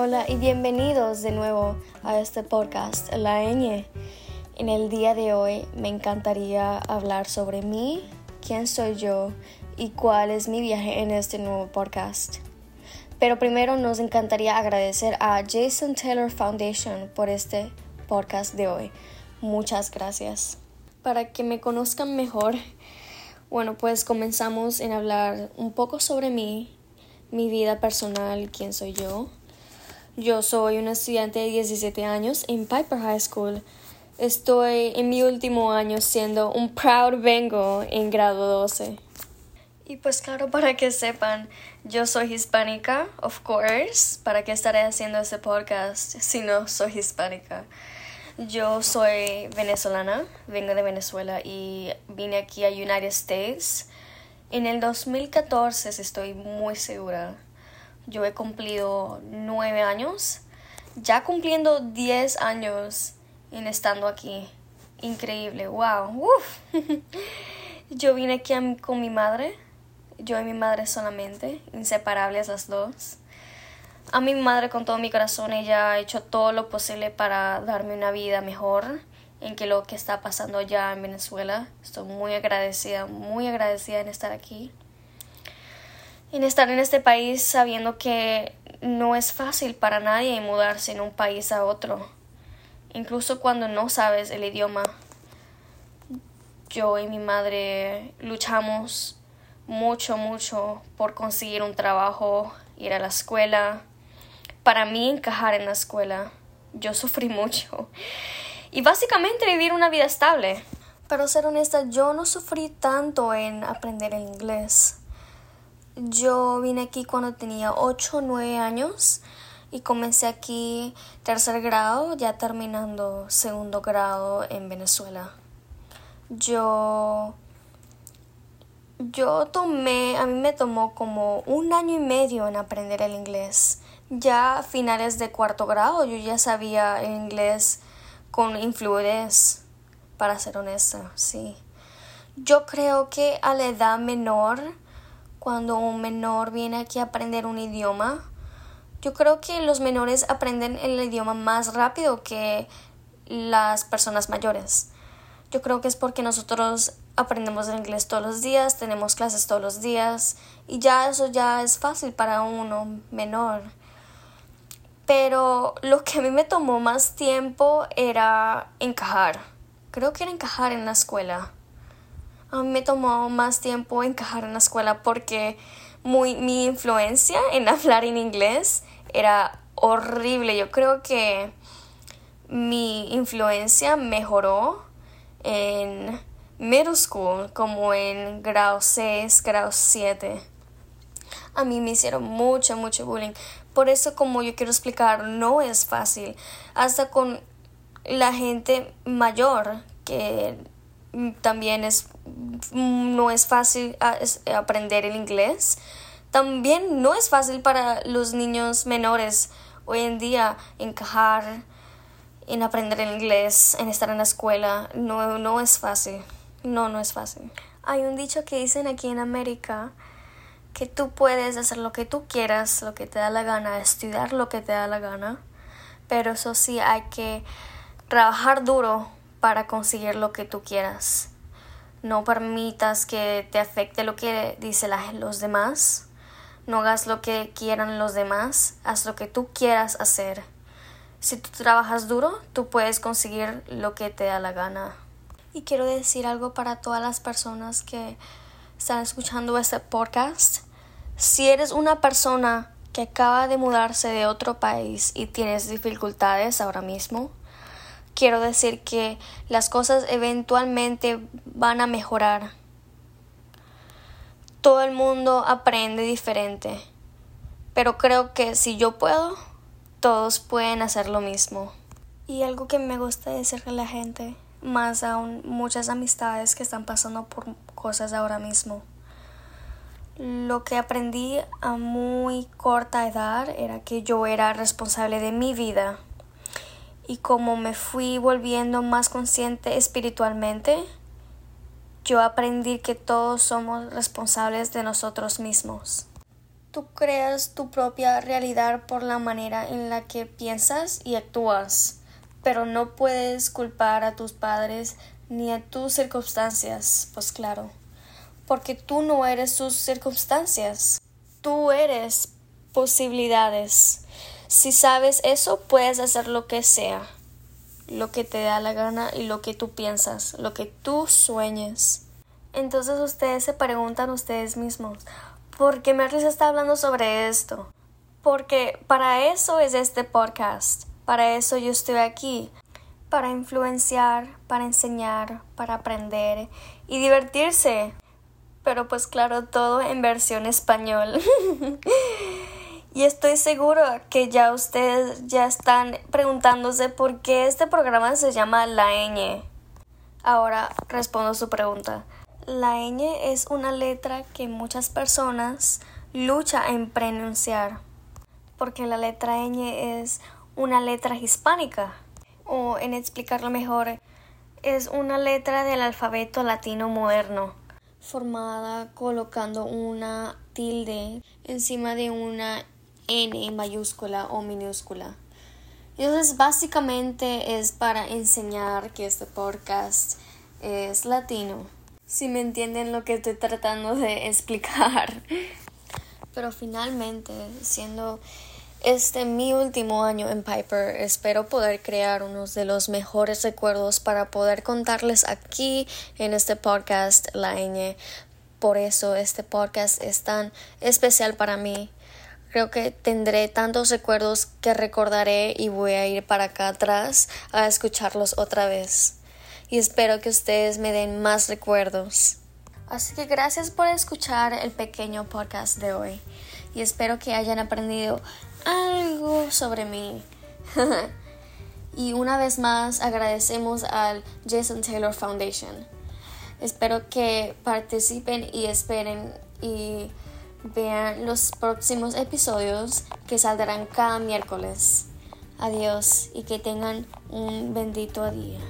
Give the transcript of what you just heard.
Hola y bienvenidos de nuevo a este podcast, La Ñ. En el día de hoy me encantaría hablar sobre mí, quién soy yo y cuál es mi viaje en este nuevo podcast. Pero primero nos encantaría agradecer a Jason Taylor Foundation por este podcast de hoy. Muchas gracias. Para que me conozcan mejor, bueno, pues comenzamos en hablar un poco sobre mí, mi vida personal, quién soy yo. Yo soy una estudiante de 17 años en Piper High School. Estoy en mi último año siendo un proud vengo en grado 12. Y pues claro, para que sepan, yo soy hispánica, of course. ¿Para qué estaré haciendo este podcast si no soy hispánica? Yo soy venezolana, vengo de Venezuela y vine aquí a United States en el 2014, estoy muy segura yo he cumplido nueve años, ya cumpliendo diez años en estando aquí. Increíble, wow. yo vine aquí con mi madre, yo y mi madre solamente, inseparables las dos. A mi madre con todo mi corazón, ella ha hecho todo lo posible para darme una vida mejor en que lo que está pasando allá en Venezuela. Estoy muy agradecida, muy agradecida en estar aquí en estar en este país sabiendo que no es fácil para nadie mudarse en un país a otro, incluso cuando no sabes el idioma. Yo y mi madre luchamos mucho, mucho por conseguir un trabajo, ir a la escuela, para mí encajar en la escuela. Yo sufrí mucho y básicamente vivir una vida estable. Pero ser honesta, yo no sufrí tanto en aprender el inglés. Yo vine aquí cuando tenía 8 o 9 años y comencé aquí tercer grado, ya terminando segundo grado en Venezuela. Yo yo tomé, a mí me tomó como un año y medio en aprender el inglés. Ya a finales de cuarto grado yo ya sabía el inglés con influidez, para ser honesta, sí. Yo creo que a la edad menor cuando un menor viene aquí a aprender un idioma. Yo creo que los menores aprenden el idioma más rápido que las personas mayores. Yo creo que es porque nosotros aprendemos el inglés todos los días, tenemos clases todos los días y ya eso ya es fácil para uno menor. Pero lo que a mí me tomó más tiempo era encajar. Creo que era encajar en la escuela a mí me tomó más tiempo encajar en la escuela porque muy, mi influencia en hablar en inglés era horrible. Yo creo que mi influencia mejoró en middle school, como en grado 6, grado 7. A mí me hicieron mucho, mucho bullying. Por eso, como yo quiero explicar, no es fácil. Hasta con la gente mayor que también es no es fácil ah, aprender el inglés. También no es fácil para los niños menores hoy en día encajar en aprender el inglés, en estar en la escuela. No, no es fácil. No, no es fácil. Hay un dicho que dicen aquí en América que tú puedes hacer lo que tú quieras, lo que te da la gana, estudiar lo que te da la gana, pero eso sí hay que trabajar duro para conseguir lo que tú quieras. No permitas que te afecte lo que dicen los demás. No hagas lo que quieran los demás. Haz lo que tú quieras hacer. Si tú trabajas duro, tú puedes conseguir lo que te da la gana. Y quiero decir algo para todas las personas que están escuchando este podcast. Si eres una persona que acaba de mudarse de otro país y tienes dificultades ahora mismo, quiero decir que las cosas eventualmente van a mejorar. Todo el mundo aprende diferente, pero creo que si yo puedo, todos pueden hacer lo mismo. Y algo que me gusta decirle a la gente, más aún muchas amistades que están pasando por cosas ahora mismo. Lo que aprendí a muy corta edad era que yo era responsable de mi vida y como me fui volviendo más consciente espiritualmente, yo aprendí que todos somos responsables de nosotros mismos. Tú creas tu propia realidad por la manera en la que piensas y actúas, pero no puedes culpar a tus padres ni a tus circunstancias, pues claro, porque tú no eres sus circunstancias, tú eres posibilidades. Si sabes eso, puedes hacer lo que sea, lo que te da la gana y lo que tú piensas, lo que tú sueñes. Entonces ustedes se preguntan ustedes mismos, ¿por qué Merlis está hablando sobre esto? Porque para eso es este podcast, para eso yo estoy aquí, para influenciar, para enseñar, para aprender y divertirse. Pero pues claro, todo en versión español. y estoy seguro que ya ustedes ya están preguntándose por qué este programa se llama La ñ. Ahora respondo su pregunta. La ñ es una letra que muchas personas luchan en pronunciar, porque la letra ñ es una letra hispánica, o en explicarlo mejor, es una letra del alfabeto latino moderno, formada colocando una tilde encima de una N mayúscula o minúscula. Entonces básicamente es para enseñar que este podcast es latino si me entienden lo que estoy tratando de explicar. Pero finalmente, siendo este mi último año en Piper, espero poder crear unos de los mejores recuerdos para poder contarles aquí en este podcast la ñ. Por eso este podcast es tan especial para mí. Creo que tendré tantos recuerdos que recordaré y voy a ir para acá atrás a escucharlos otra vez y espero que ustedes me den más recuerdos. Así que gracias por escuchar el pequeño podcast de hoy y espero que hayan aprendido algo sobre mí. y una vez más agradecemos al Jason Taylor Foundation. Espero que participen y esperen y vean los próximos episodios que saldrán cada miércoles. Adiós y que tengan un bendito día.